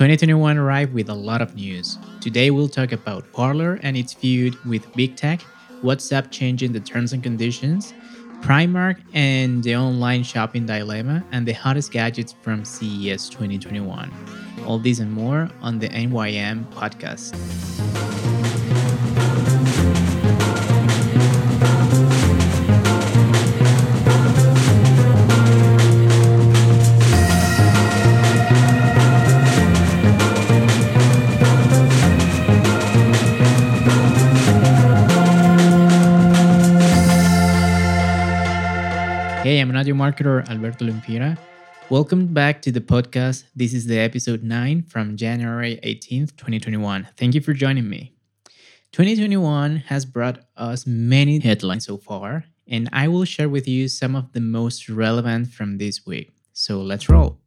2021 arrived with a lot of news. Today we'll talk about Parler and its feud with Big Tech, WhatsApp changing the terms and conditions, Primark and the online shopping dilemma, and the hottest gadgets from CES 2021. All these and more on the NYM podcast. Radio marketer Alberto Lempira. Welcome back to the podcast. This is the episode 9 from January 18th, 2021. Thank you for joining me. 2021 has brought us many headlines so far, and I will share with you some of the most relevant from this week. So let's roll.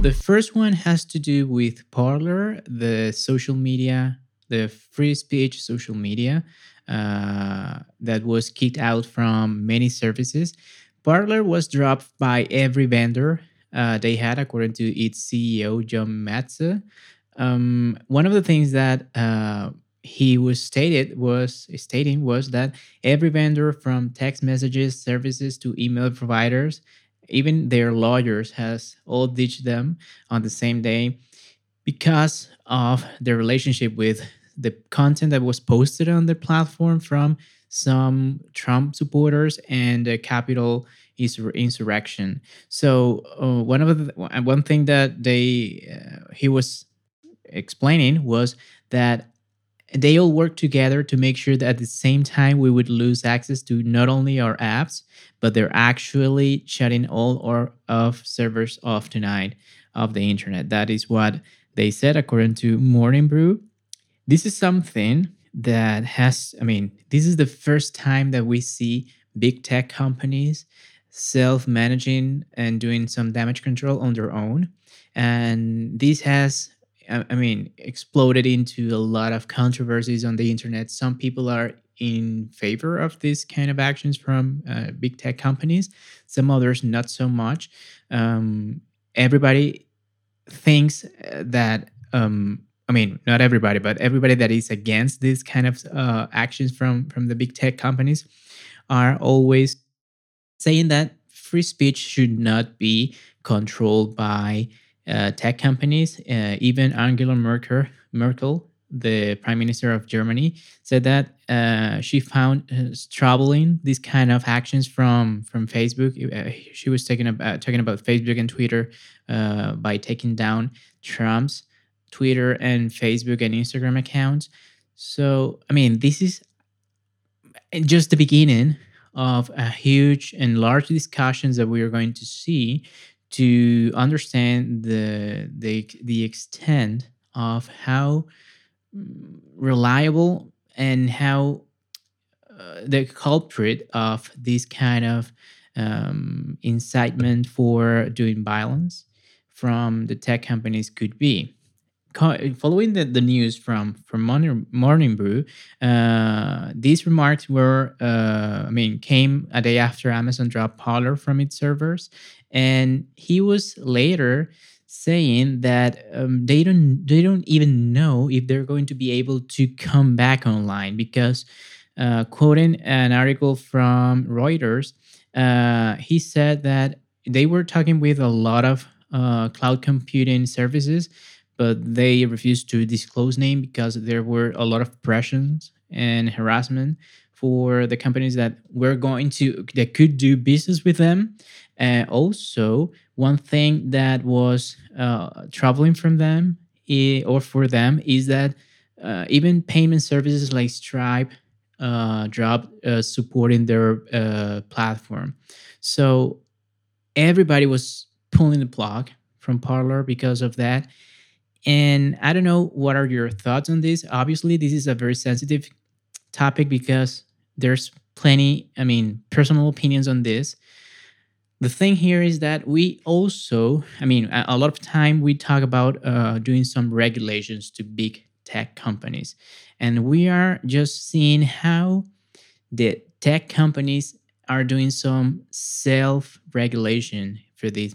The first one has to do with Parler, the social media, the free speech social media that was kicked out from many services. Parler was dropped by every vendor uh, they had, according to its CEO, John Matze. Um, one of the things that uh, he was stated was stating was that every vendor from text messages services to email providers even their lawyers has all ditched them on the same day because of their relationship with the content that was posted on the platform from some Trump supporters and the Capitol insurrection. So uh, one of the one thing that they uh, he was explaining was that they all work together to make sure that at the same time we would lose access to not only our apps but they're actually shutting all our of servers off tonight of the internet that is what they said according to morning brew this is something that has, I mean, this is the first time that we see big tech companies self managing and doing some damage control on their own. And this has, I mean, exploded into a lot of controversies on the internet. Some people are in favor of this kind of actions from uh, big tech companies, some others not so much. Um, everybody thinks uh, that um, I mean, not everybody, but everybody that is against these kind of uh, actions from from the big tech companies are always saying that free speech should not be controlled by uh, tech companies. Uh, even Angela Merkel, Merkel, the prime minister of Germany, said that uh, she found uh, troubling these kind of actions from from Facebook. Uh, she was talking about talking about Facebook and Twitter uh, by taking down Trump's Twitter and Facebook and Instagram accounts. So, I mean, this is just the beginning of a huge and large discussions that we are going to see to understand the the the extent of how reliable and how uh, the culprit of this kind of um, incitement for doing violence from the tech companies could be following the, the news from from Morning, Morning Brew, uh, these remarks were, uh, I mean, came a day after Amazon dropped Parler from its servers, and he was later saying that um, they don't they don't even know if they're going to be able to come back online because, uh, quoting an article from Reuters, uh, he said that they were talking with a lot of uh, cloud computing services but they refused to disclose name because there were a lot of pressures and harassment for the companies that were going to that could do business with them. And also one thing that was uh, troubling from them or for them is that uh, even payment services like stripe uh, dropped uh, supporting their uh, platform. So everybody was pulling the plug from parler because of that and I don't know what are your thoughts on this. Obviously, this is a very sensitive topic because there's plenty, I mean, personal opinions on this. The thing here is that we also, I mean, a, lot of time we talk about uh, doing some regulations to big tech companies, and we are just seeing how the tech companies are doing some self-regulation for these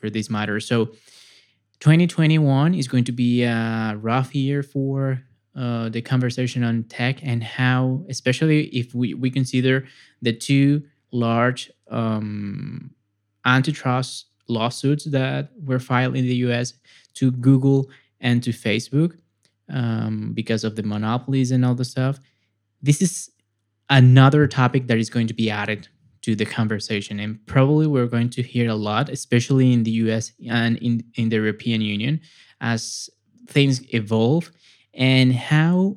for these matters. So 2021 is going to be a rough year for uh, the conversation on tech and how, especially if we, we consider the two large um, antitrust lawsuits that were filed in the US to Google and to Facebook um, because of the monopolies and all the stuff. This is another topic that is going to be added to the conversation. And probably we're going to hear a lot especially in the US and in, in the European Union as things evolve and how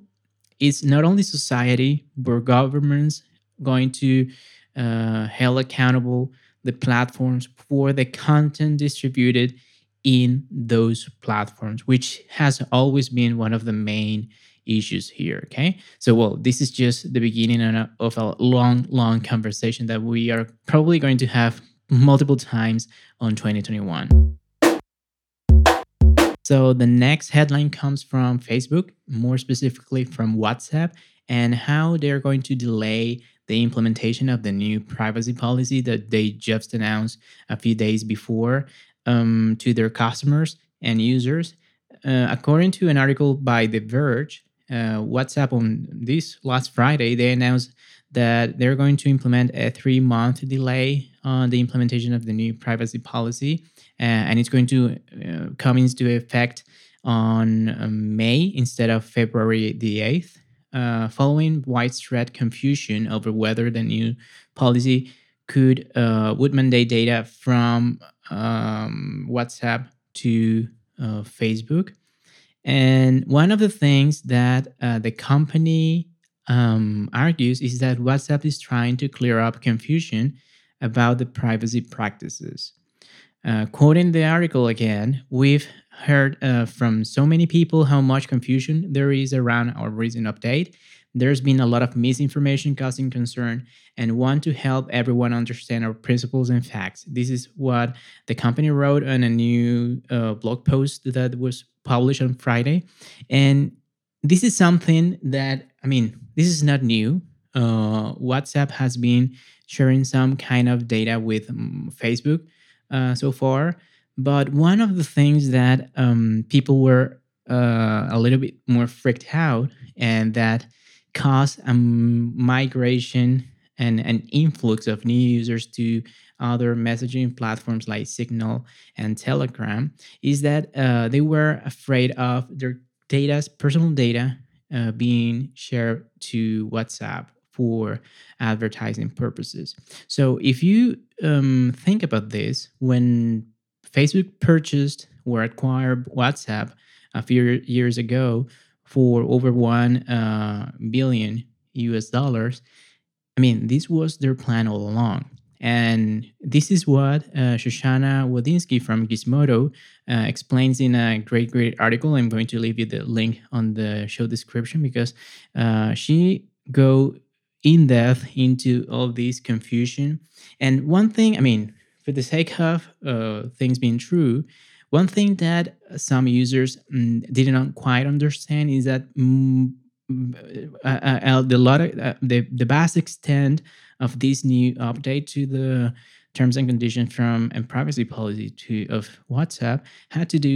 it's not only society but governments going to uh, held accountable the platforms for the content distributed in those platforms, which has always been one of the main issues here. Okay. So, well, this is just the beginning of a long, long conversation that we are probably going to have multiple times on 2021. So, the next headline comes from Facebook, more specifically from WhatsApp, and how they're going to delay the implementation of the new privacy policy that they just announced a few days before um, to their customers and users. Uh, according to an article by The Verge, uh, WhatsApp on this last Friday, they announced that they're going to implement a three month delay on the implementation of the new privacy policy. Uh, and it's going to uh, come into effect on um, May instead of February the 8th uh, following widespread confusion over whether the new policy could uh, would mandate data from um, WhatsApp to uh, Facebook. And one of the things that uh, the company um, argues is that WhatsApp is trying to clear up confusion about the privacy practices. Uh, quoting the article again, we've heard uh, from so many people how much confusion there is around our recent update. There's been a lot of misinformation causing concern and want to help everyone understand our principles and facts. This is what the company wrote on a new uh, blog post that was published on Friday. And this is something that, I mean, this is not new. Uh, WhatsApp has been sharing some kind of data with um, Facebook uh, so far but one of the things that um, people were uh, a little bit more freaked out and that caused a migration and an influx of new users to other messaging platforms like Signal and Telegram is that uh, they were afraid of their data, personal data, uh, being shared to WhatsApp for advertising purposes. So if you um, think about this, when Facebook purchased or acquired WhatsApp a few years ago for over one uh, billion US dollars. I mean, this was their plan all along. And this is what uh, Shoshana Wodinsky from Gizmodo uh, explains in a great, great article. I'm going to leave you the link on the show description because uh, she go in depth into all this confusion. And one thing, I mean, for the sake of uh, things being true, one thing that some users mm, did not quite understand is that uh, uh, uh the lot of, uh, the the vast extent of this new update to the terms and conditions from and privacy policy to of WhatsApp had to do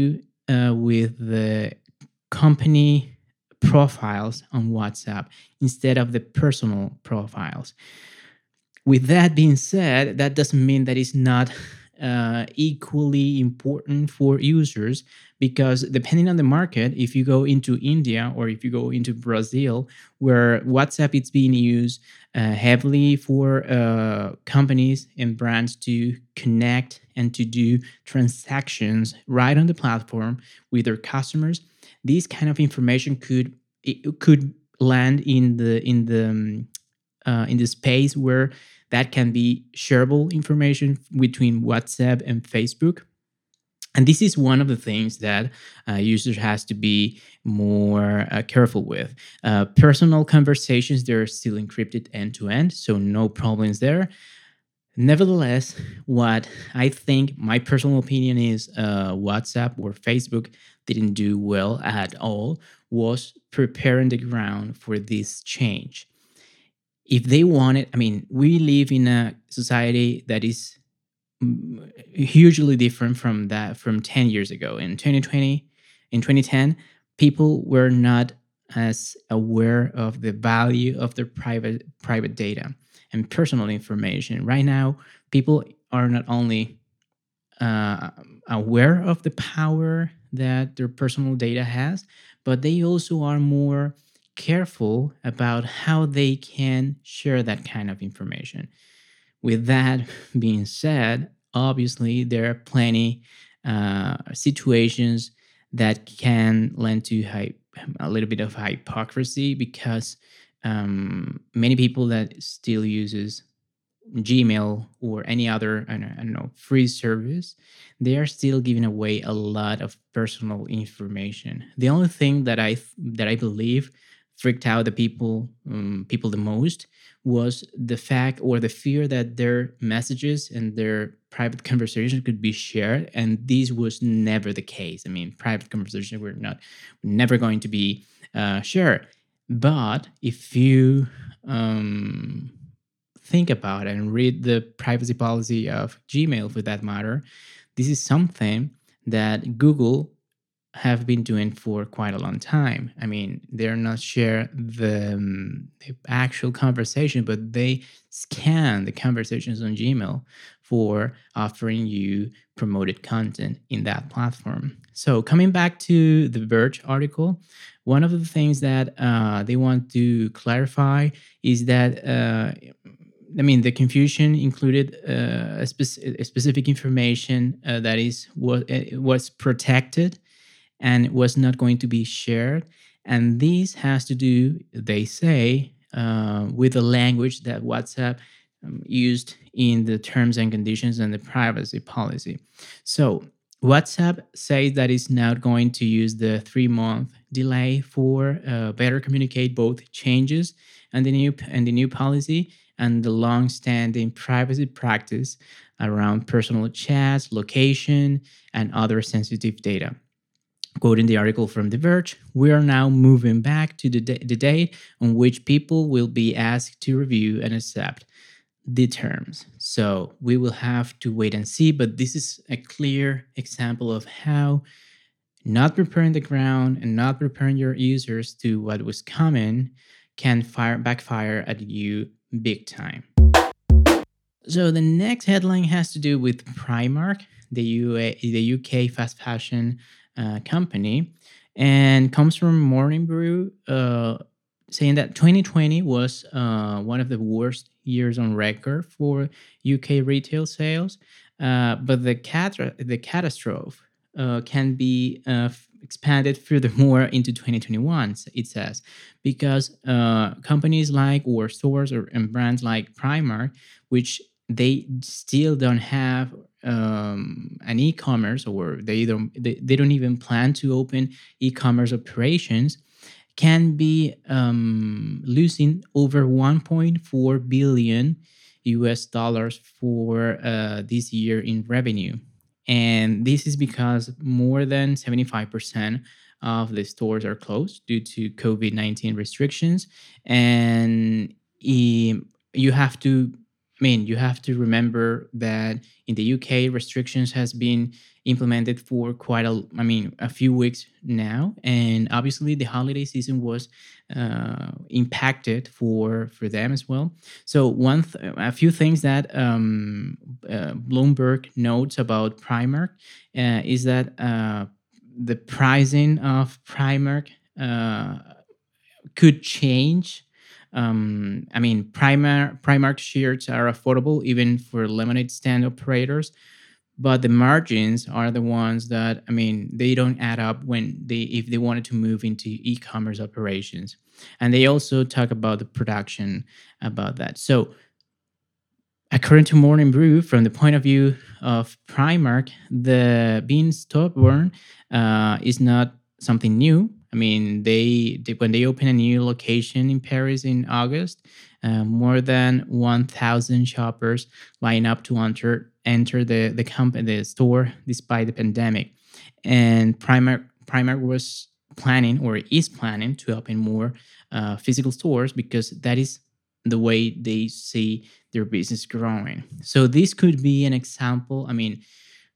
uh, with the company profiles on WhatsApp instead of the personal profiles. With that being said, that doesn't mean that it's not uh, equally important for users because depending on the market, if you go into India or if you go into Brazil, where WhatsApp is being used uh, heavily for uh, companies and brands to connect and to do transactions right on the platform with their customers, this kind of information could could land in the in the um, uh, in the space where that can be shareable information between WhatsApp and Facebook. And this is one of the things that uh, users has to be more uh, careful with. Uh, personal conversations, they're still encrypted end to end, so no problems there. Nevertheless, what I think my personal opinion is uh, WhatsApp or Facebook didn't do well at all was preparing the ground for this change if they wanted, I mean, we live in a society that is mm, hugely different from that from 10 years ago. In 2020, in 2010, people were not as aware of the value of their private private data and personal information. Right now, people are not only uh, aware of the power that their personal data has, but they also are more careful about how they can share that kind of information. With that being said, obviously, there are plenty uh, situations that can lend to a little bit of hypocrisy because um, many people that still uses Gmail or any other I don't, I don't, know free service, they are still giving away a lot of personal information. The only thing that I that I believe freaked out the people um, people the most was the fact or the fear that their messages and their private conversations could be shared and this was never the case. I mean private conversations were not never going to be uh, shared. But if you um, think about and read the privacy policy of gmail for that matter this is something that google have been doing for quite a long time. I mean, they're not share the, um, the, actual conversation, but they scan the conversations on Gmail for offering you promoted content in that platform. So, coming back to the Verge article, one of the things that uh, they want to clarify is that. Uh, I mean, the confusion included uh, a, a, specific information uh, that is what was protected and was not going to be shared. And this has to do, they say, uh, with the language that WhatsApp um, used in the terms and conditions and the privacy policy. So WhatsApp says that it's now going to use the three month delay for uh, better communicate both changes and the new and the new policy and the long-standing privacy practice around personal chats, location, and other sensitive data quoting the article from The Verge, we are now moving back to the, the date on which people will be asked to review and accept the terms. So we will have to wait and see, but this is a clear example of how not preparing the ground and not preparing your users to what was coming can fire backfire at you big time. So the next headline has to do with Primark, the, UA, the UK fast fashion uh, company, and comes from Morning Brew, uh, saying that 2020 was uh, one of the worst years on record for UK retail sales. Uh, but the, cat- the catastrophe uh, can be expanded furthermore into 2021 it says because uh, companies like or stores or and brands like primark which they still don't have um, an e-commerce or they don't they, they don't even plan to open e-commerce operations can be um, losing over 1.4 billion us dollars for uh, this year in revenue. And this is because more than 75% of the stores are closed due to covid-19 restrictions. And you have to I mean, you have to remember that in the UK, restrictions has been implemented for quite a, I mean, a few weeks now, and obviously the holiday season was uh, impacted for for them as well. So one, th- a few things that um, uh, Bloomberg notes about Primark uh, is that uh, the pricing of Primark uh, could change um, I mean, Primar Primark shirts are affordable even for lemonade stand operators, but the margins are the ones that I mean they don't add up when they if they wanted to move into e-commerce operations. And they also talk about the production about that. So according to Morning Brew, from the point of view of Primark, the being stubborn uh, is not something new. I mean, they, they when they open a new location in Paris in August, uh, more than 1,000 shoppers line up to enter enter the the company the store despite the pandemic. And Primark Primark was planning or is planning to open more uh, physical stores because that is the way they see their business growing. So this could be an example. I mean,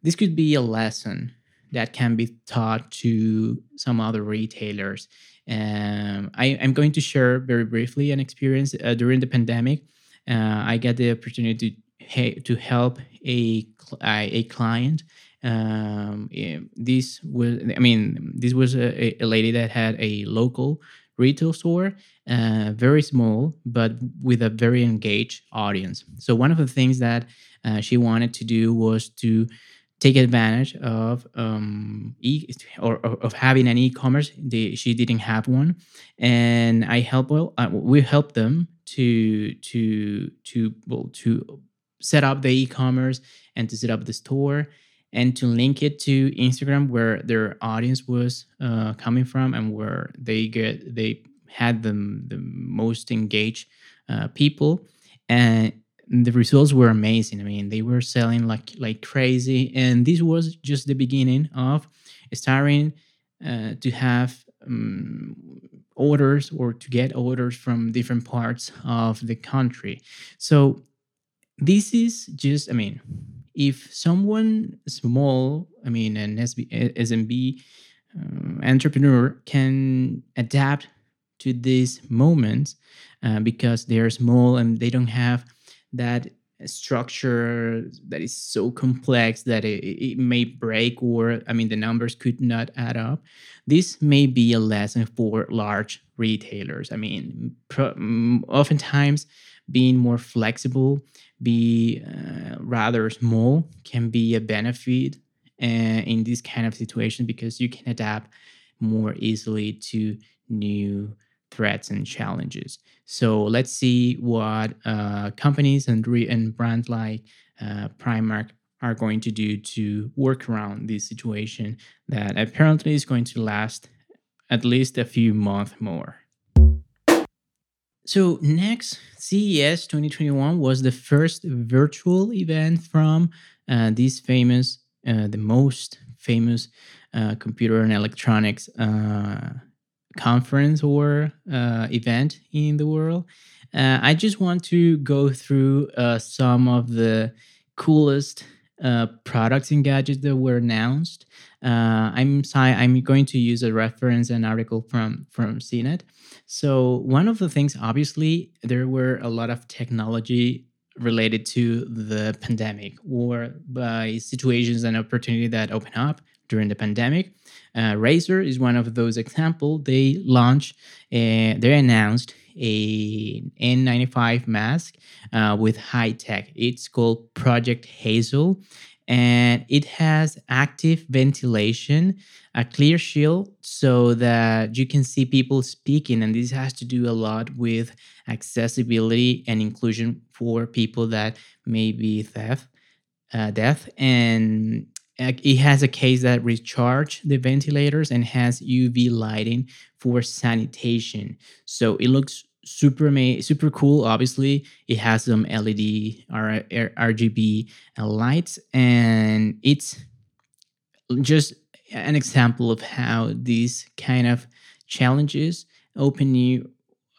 this could be a lesson that can be taught to some other retailers. Um, I, am going to share very briefly an experience uh, during the pandemic. Uh, I got the opportunity to, to help a, a client um, this was i mean this was a, a, lady that had a local retail store uh, very small but with a very engaged audience so one of the things that uh, she wanted to do was to take advantage of um, e or, or, of having an e-commerce. They, she didn't have one, and I help well. We helped them to to to well to set up the e-commerce and to set up the store and to link it to Instagram where their audience was uh, coming from and where they get they had the, the most engaged uh, people and the results were amazing. I mean they were selling like like crazy. And this was just the beginning of starting uh, to have um, orders or to get orders from different parts of the country. So this is just i mean if someone small, I mean, an SB, SMB um, entrepreneur can adapt to these moments uh, because they are small and they don't have that structure that is so complex that it, it, may break or i mean the numbers could not add up. This may be a lesson for large retailers. I mean pro- oftentimes being more flexible be uh, rather small can be a benefit uh, in this kind of situation because you can adapt more easily to new threats and challenges. So let's see what uh, companies and, re- and brands like uh, Primark are going to do to work around this situation that apparently is going to last at least a few months more. So next, CES 2021 was the first virtual event from uh, this famous, uh, the most famous uh, computer and electronics uh, conference or uh, event in the world. Uh, I just want to go through some of the coolest products and gadgets that were announced. I'm sorry, I'm going to use a reference and article from from CNET. So, one of the things, obviously, there were a lot of technology related to the pandemic or by situations and opportunity that open up during the pandemic. Uh, Razer is one of those examples. They launched, uh, they announced a N95 mask uh, with high tech. It's called Project Hazel, and it has active ventilation, a clear shield so that you can see people speaking. And this has to do a lot with accessibility and inclusion for people that may be deaf. Uh, deaf and it has a case that recharge the ventilators and has UV lighting for sanitation. So it looks super ma- super cool obviously it has some led R- rgb lights and it's just an example of how these kind of challenges open new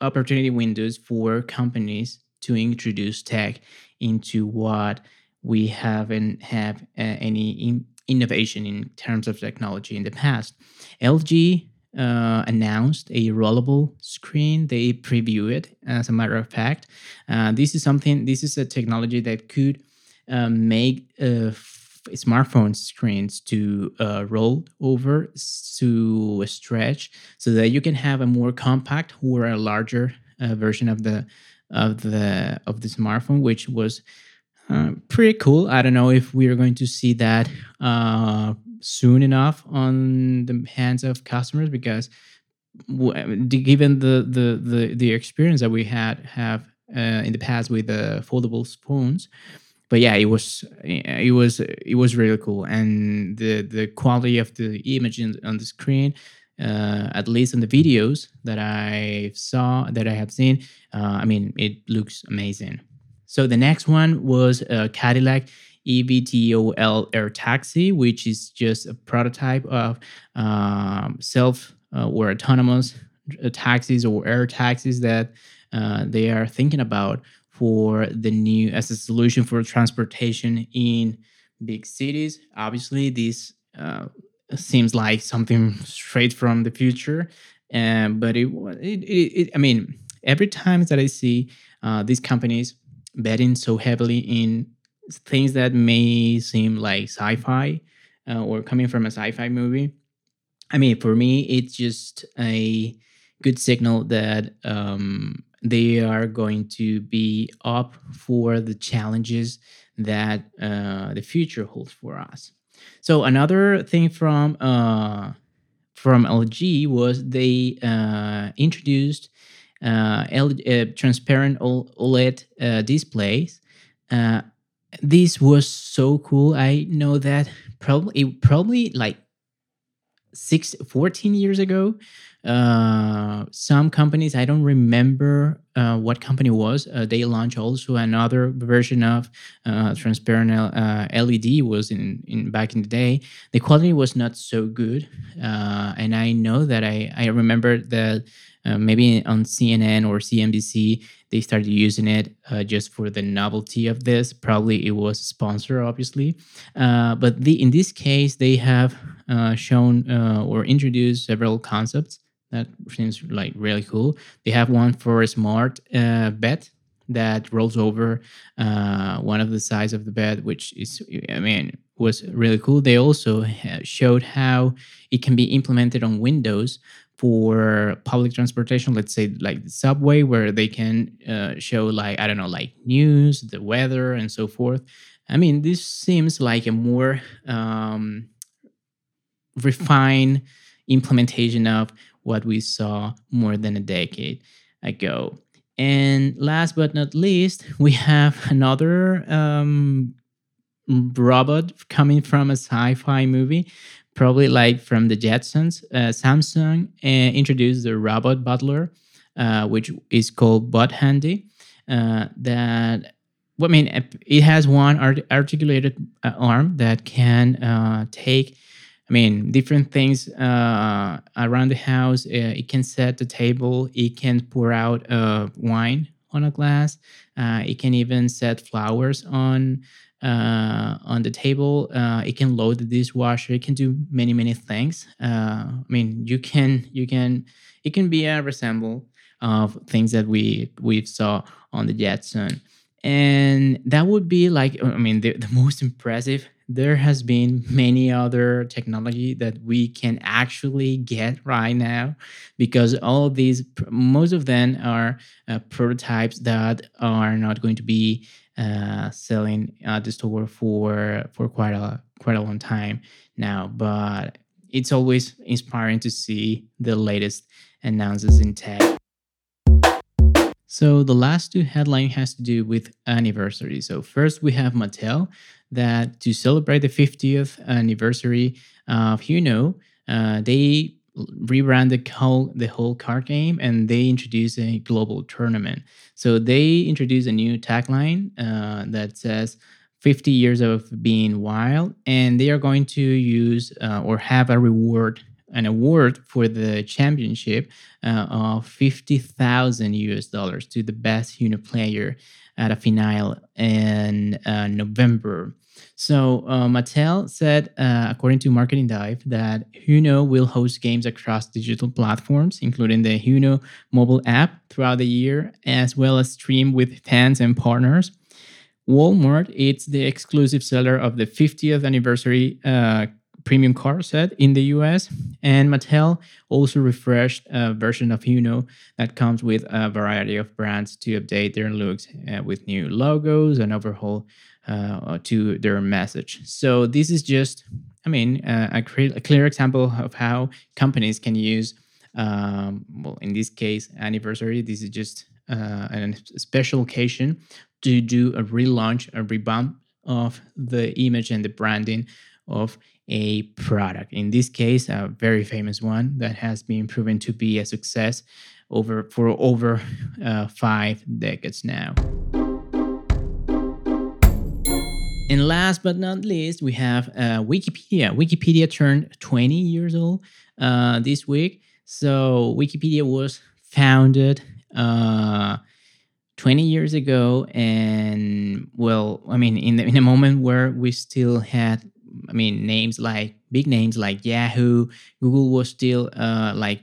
opportunity windows for companies to introduce tech into what we haven't have uh, any in- innovation in terms of technology in the past lg uh, announced a rollable screen. They preview it, as a matter of fact. Uh, this is something, this is a technology that could uh, make uh, smartphone screens to uh, roll over to stretch so that you can have a more compact or a larger uh, version of the of the of the smartphone which was uh, pretty cool. I don't know if we are going to see that uh, soon enough on the hands of customers because given the the the, the experience that we had have uh, in the past with the foldable phones but yeah it was it was it was really cool. And the the quality of the image on the screen uh, at least in the videos that i saw that i have seen uh, i mean it looks amazing so the next one was uh, cadillac EVTOL Air Taxi, which is just a prototype of um, self uh, or autonomous uh, taxis or air taxis that uh, they are thinking about for the new as a solution for transportation in big cities. Obviously, this uh, seems like something straight from the future, um, but it, it, it, it, I mean, every time that I see uh, these companies betting so heavily in things that may seem like sci-fi uh, or coming from a sci-fi movie, I mean, for me, it's just a good signal that um, they are going to be up for the challenges that uh, the future holds for us. So another thing from uh, from LG was they uh, introduced uh, L- uh, transparent OLED uh, displays. this was so cool. I know that probably probably like six 14 years ago uh, some companies i don't remember uh, what company was uh, they launched also another version of uh, transparent led uh, was in, in back in the day. The quality was not so good and i know that i, I remember that maybe on cnn or cnbc they started using it just for the novelty of this. Probably it was a sponsor, obviously, but the in this case they have shown or introduced several concepts that seems like really cool. They have one for a smart uh, bed that rolls over uh, one of the sides of the bed, which is, I mean, was really cool. They also showed how it can be implemented on Windows for public transportation let's say like the subway where they can uh, show like i don't know like news the weather and so forth i mean this seems like a more um, refined implementation of what we saw more than a decade ago and last but not least we have another um, robot coming from a sci-fi movie probably like from the Jetsons, uh, Samsung uh, introduced the robot butler, uh, which is called Bot Handy. Uh, that, well, I mean, it has one art- articulated uh, arm that can uh, take, I mean, different things around the house. it can set the table. It can pour out wine on a glass. it can even set flowers on uh, on the table. Uh, it can load the dishwasher. It can do many many things. Uh, I mean, you can you can it can be a resemble of things that we we saw on the Jetson, and that would be like I mean the, the most impressive. There has been many other technology that we can actually get right now because all of these most of them are uh, prototypes that are not going to be uh, selling at the store for for quite a quite a long time now. But it's always inspiring to see the latest announcements in tech. So the last two headline has to do with anniversary. So first we have Mattel that to celebrate the 50th anniversary of Uno, uh, they rebranded the whole the whole card game and they introduce a global tournament. So they introduce a new tagline uh, that says 50 years of being wild, and they are going to use uh, or have a reward an award for the championship uh, of 50,000 US dollars to the best Uno player at a finale in uh, November. So uh, Mattel said, uh, according to Marketing Dive, that Uno will host games across digital platforms, including the Uno mobile app, throughout the year, as well as stream with fans and partners. Walmart, it's the exclusive seller of the 50th anniversary uh, premium car set in the US. And Mattel also refreshed a version of Uno that comes with a variety of brands to update their looks uh, with new logos and overhaul uh, to their message. So this is just, I mean, uh, a, a, clear example of how companies can use, um, well, in this case, anniversary. This is just uh, a special occasion to do a relaunch, a revamp of the image and the branding of a product. In this case, a very famous one that has been proven to be a success over for over uh, five decades now. And last but not least, we have uh, Wikipedia. Wikipedia turned 20 years old uh, this week. So Wikipedia was founded uh, 20 years ago and well i mean in, the, in a moment where we still had i mean names like big names like yahoo google was still uh, like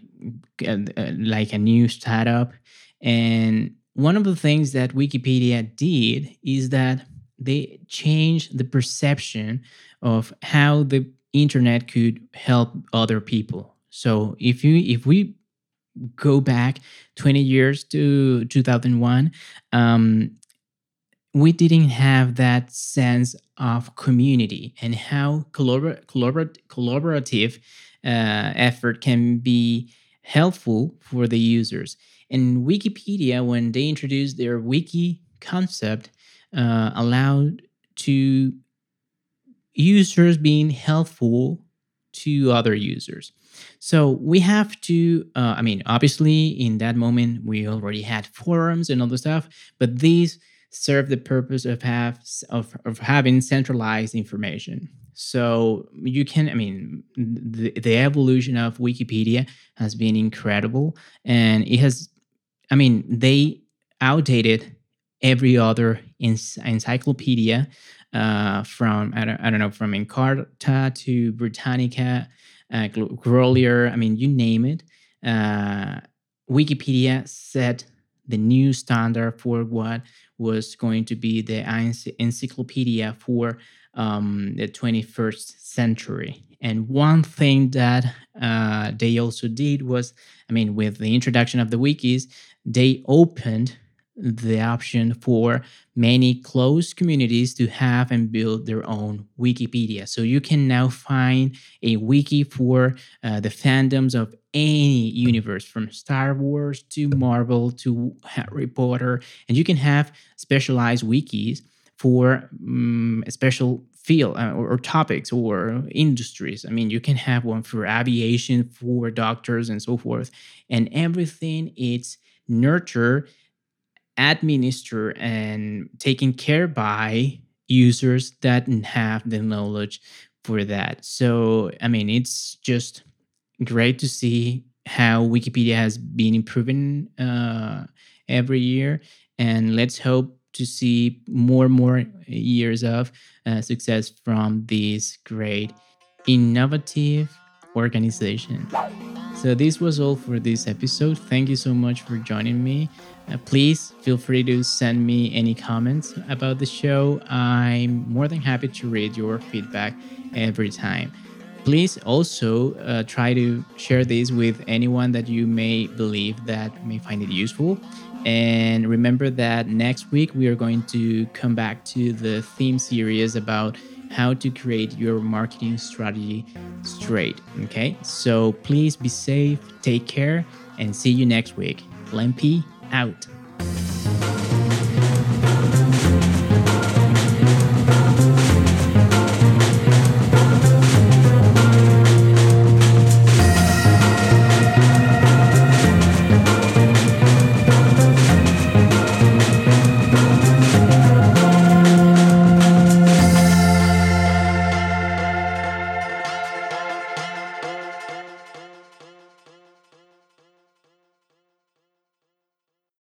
uh, like a new startup. And one of the things that wikipedia did is that they changed the perception of how the internet could help other people. So if you if we go back 20 years to 2001 um, we didn't have that sense of community and how collabor- collabor- collaborative uh, effort can be helpful for the users. And wikipedia when they introduced their wiki concept uh, allowed to users being helpful to other users. So we have to, uh, I mean, obviously in that moment we already had forums and all the stuff, but these serve the purpose of have of, of having centralized information. So you can, I mean, the, the evolution of Wikipedia has been incredible, and it has, I mean, they outdated every other encyclopedia uh, from I don't, I don't know from Encarta to Britannica uh, Grolier, I mean, you name it. Uh, Wikipedia set the new standard for what was going to be the encyclopedia for um, the 21st century. And one thing that uh, they also did was, I mean, with the introduction of the wikis, they opened the option for many closed communities to have and build their own Wikipedia. So you can now find a wiki for uh, the fandoms of any universe from Star Wars to Marvel to Harry Potter. And you can have specialized wikis for um, special field uh, or, or, topics or industries. I mean, you can have one for aviation, for doctors, and so forth. And everything it's nurture administered and taken care by users that have the knowledge for that. So, I mean, it's just great to see how Wikipedia has been improving uh, every year. And let's hope to see more and more years of uh, success from this great, innovative organization. So, this was all for this episode. Thank you so much for joining me. Uh, please feel free to send me any comments about the show. I'm more than happy to read your feedback every time. Please also uh, try to share this with anyone that you may believe that may find it useful. And remember that next week we are going to come back to the theme series about how to create your marketing strategy straight. Okay, so please be safe, take care, and see you next week. Lempi out.